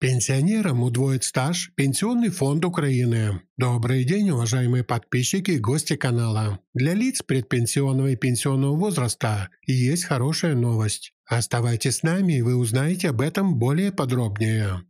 Пенсионерам удвоит стаж Пенсионный фонд Украины. Добрый день, уважаемые подписчики и гости канала. Для лиц предпенсионного и пенсионного возраста есть хорошая новость. Оставайтесь с нами, и вы узнаете об этом более подробнее.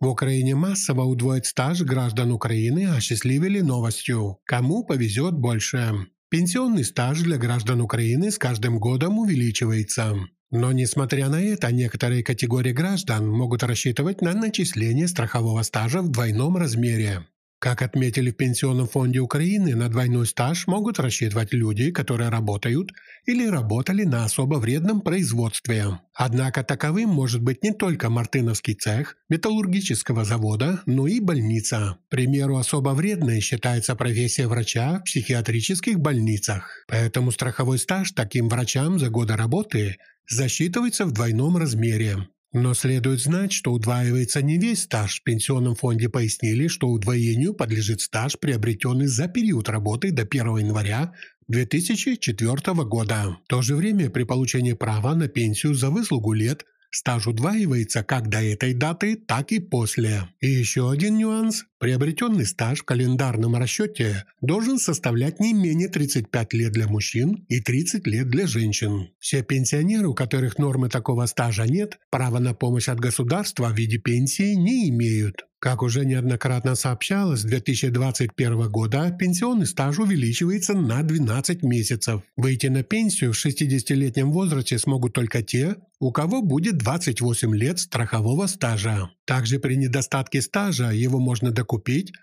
В Украине массово удвоит стаж граждан Украины осчастливили новостью. Кому повезет больше? Пенсионный стаж для граждан Украины с каждым годом увеличивается. Но, несмотря на это, некоторые категории граждан могут рассчитывать на начисление страхового стажа в двойном размере. Как отметили в Пенсионном фонде Украины, на двойной стаж могут рассчитывать люди, которые работают или работали на особо вредном производстве. Однако таковым может быть не только Мартыновский цех металлургического завода, но и больница. К примеру, особо вредной считается профессия врача в психиатрических больницах. Поэтому страховой стаж таким врачам за годы работы засчитывается в двойном размере. Но следует знать, что удваивается не весь стаж. В пенсионном фонде пояснили, что удвоению подлежит стаж, приобретенный за период работы до 1 января 2004 года. В то же время при получении права на пенсию за выслугу лет Стаж удваивается как до этой даты, так и после. И еще один нюанс. Приобретенный стаж в календарном расчете должен составлять не менее 35 лет для мужчин и 30 лет для женщин. Все пенсионеры, у которых нормы такого стажа нет, права на помощь от государства в виде пенсии не имеют. Как уже неоднократно сообщалось, с 2021 года пенсионный стаж увеличивается на 12 месяцев. Выйти на пенсию в 60-летнем возрасте смогут только те, у кого будет 28 лет страхового стажа. Также при недостатке стажа его можно докупить,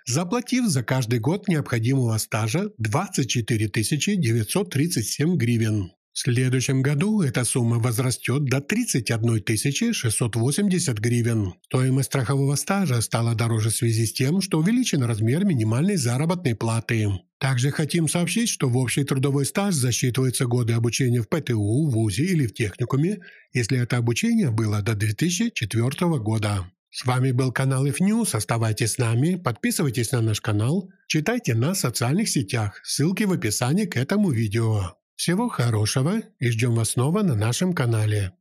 заплатив за каждый год необходимого стажа 24 937 гривен. В следующем году эта сумма возрастет до 31 680 гривен. Стоимость страхового стажа стала дороже в связи с тем, что увеличен размер минимальной заработной платы. Также хотим сообщить, что в общий трудовой стаж засчитываются годы обучения в ПТУ, ВУЗе или в техникуме, если это обучение было до 2004 года. С вами был канал IFNews, оставайтесь с нами, подписывайтесь на наш канал, читайте нас в социальных сетях, ссылки в описании к этому видео. Всего хорошего и ждем вас снова на нашем канале.